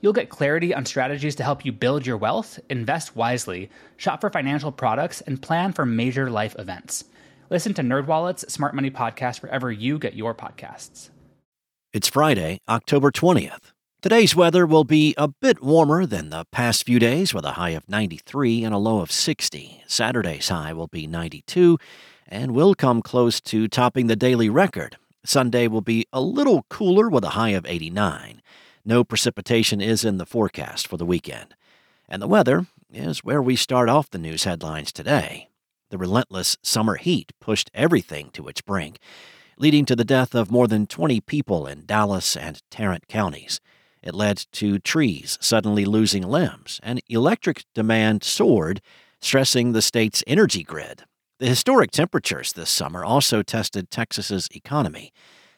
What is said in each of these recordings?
You'll get clarity on strategies to help you build your wealth, invest wisely, shop for financial products, and plan for major life events. Listen to NerdWallet's Smart Money Podcast wherever you get your podcasts. It's Friday, October 20th. Today's weather will be a bit warmer than the past few days with a high of 93 and a low of 60. Saturday's high will be 92 and will come close to topping the daily record. Sunday will be a little cooler with a high of 89. No precipitation is in the forecast for the weekend. And the weather is where we start off the news headlines today. The relentless summer heat pushed everything to its brink, leading to the death of more than 20 people in Dallas and Tarrant counties. It led to trees suddenly losing limbs, and electric demand soared, stressing the state's energy grid. The historic temperatures this summer also tested Texas's economy.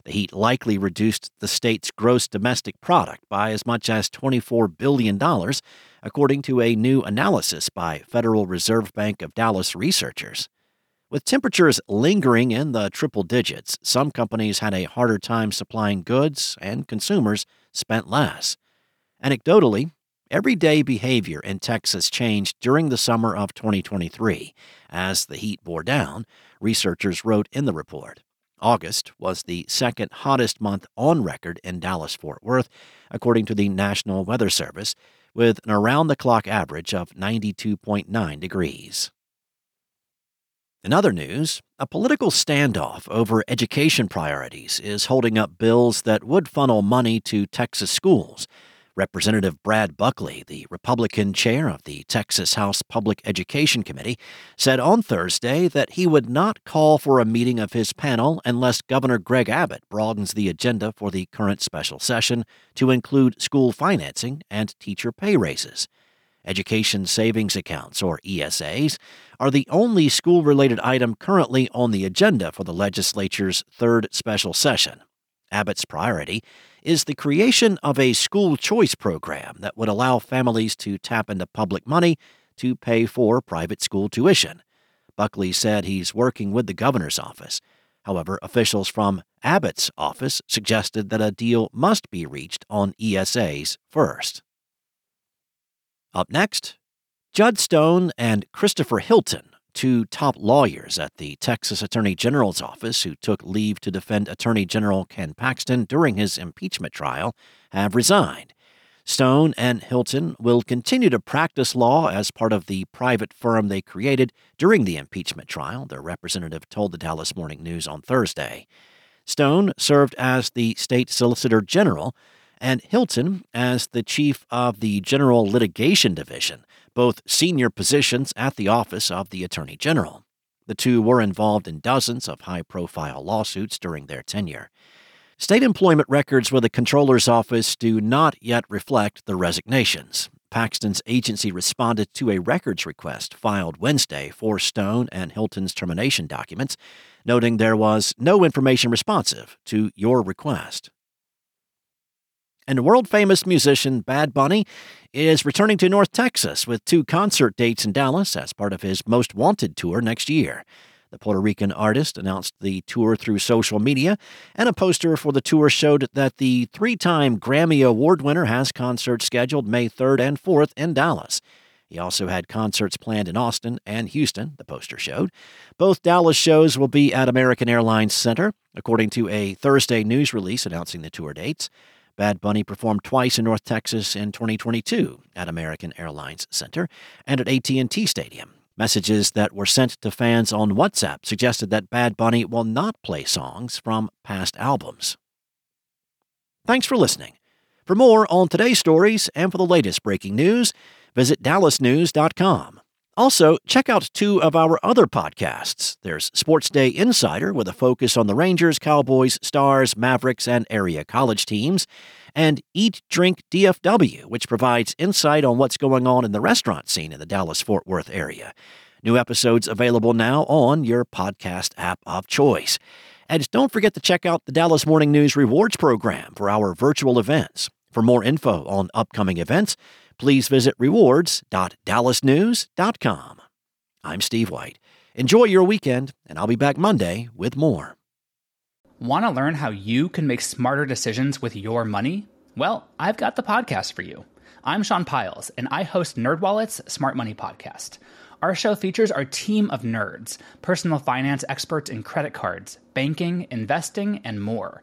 The heat likely reduced the state's gross domestic product by as much as $24 billion, according to a new analysis by Federal Reserve Bank of Dallas researchers. With temperatures lingering in the triple digits, some companies had a harder time supplying goods and consumers spent less. Anecdotally, everyday behavior in Texas changed during the summer of 2023 as the heat bore down, researchers wrote in the report. August was the second hottest month on record in Dallas Fort Worth, according to the National Weather Service, with an around the clock average of 92.9 degrees. In other news, a political standoff over education priorities is holding up bills that would funnel money to Texas schools Representative Brad Buckley, the Republican chair of the Texas House Public Education Committee, said on Thursday that he would not call for a meeting of his panel unless Governor Greg Abbott broadens the agenda for the current special session to include school financing and teacher pay raises. Education savings accounts, or ESAs, are the only school related item currently on the agenda for the legislature's third special session. Abbott's priority is the creation of a school choice program that would allow families to tap into public money to pay for private school tuition. Buckley said he's working with the governor's office. However, officials from Abbott's office suggested that a deal must be reached on ESAs first. Up next, Judd Stone and Christopher Hilton two top lawyers at the Texas Attorney General's office who took leave to defend Attorney General Ken Paxton during his impeachment trial have resigned. Stone and Hilton will continue to practice law as part of the private firm they created during the impeachment trial, their representative told the Dallas Morning News on Thursday. Stone served as the state solicitor general and Hilton as the chief of the General Litigation Division, both senior positions at the Office of the Attorney General. The two were involved in dozens of high profile lawsuits during their tenure. State employment records with the Comptroller's Office do not yet reflect the resignations. Paxton's agency responded to a records request filed Wednesday for Stone and Hilton's termination documents, noting there was no information responsive to your request. And world famous musician Bad Bunny is returning to North Texas with two concert dates in Dallas as part of his Most Wanted tour next year. The Puerto Rican artist announced the tour through social media, and a poster for the tour showed that the three time Grammy Award winner has concerts scheduled May 3rd and 4th in Dallas. He also had concerts planned in Austin and Houston, the poster showed. Both Dallas shows will be at American Airlines Center, according to a Thursday news release announcing the tour dates. Bad Bunny performed twice in North Texas in 2022 at American Airlines Center and at AT&T Stadium. Messages that were sent to fans on WhatsApp suggested that Bad Bunny will not play songs from past albums. Thanks for listening. For more on today's stories and for the latest breaking news, visit dallasnews.com. Also, check out two of our other podcasts. There's Sports Day Insider with a focus on the Rangers, Cowboys, Stars, Mavericks, and area college teams, and Eat Drink DFW, which provides insight on what's going on in the restaurant scene in the Dallas Fort Worth area. New episodes available now on your podcast app of choice. And don't forget to check out the Dallas Morning News Rewards Program for our virtual events. For more info on upcoming events, please visit rewards.dallasnews.com. I'm Steve White. Enjoy your weekend, and I'll be back Monday with more. Want to learn how you can make smarter decisions with your money? Well, I've got the podcast for you. I'm Sean Pyles, and I host NerdWallet's Smart Money Podcast. Our show features our team of nerds, personal finance experts in credit cards, banking, investing, and more.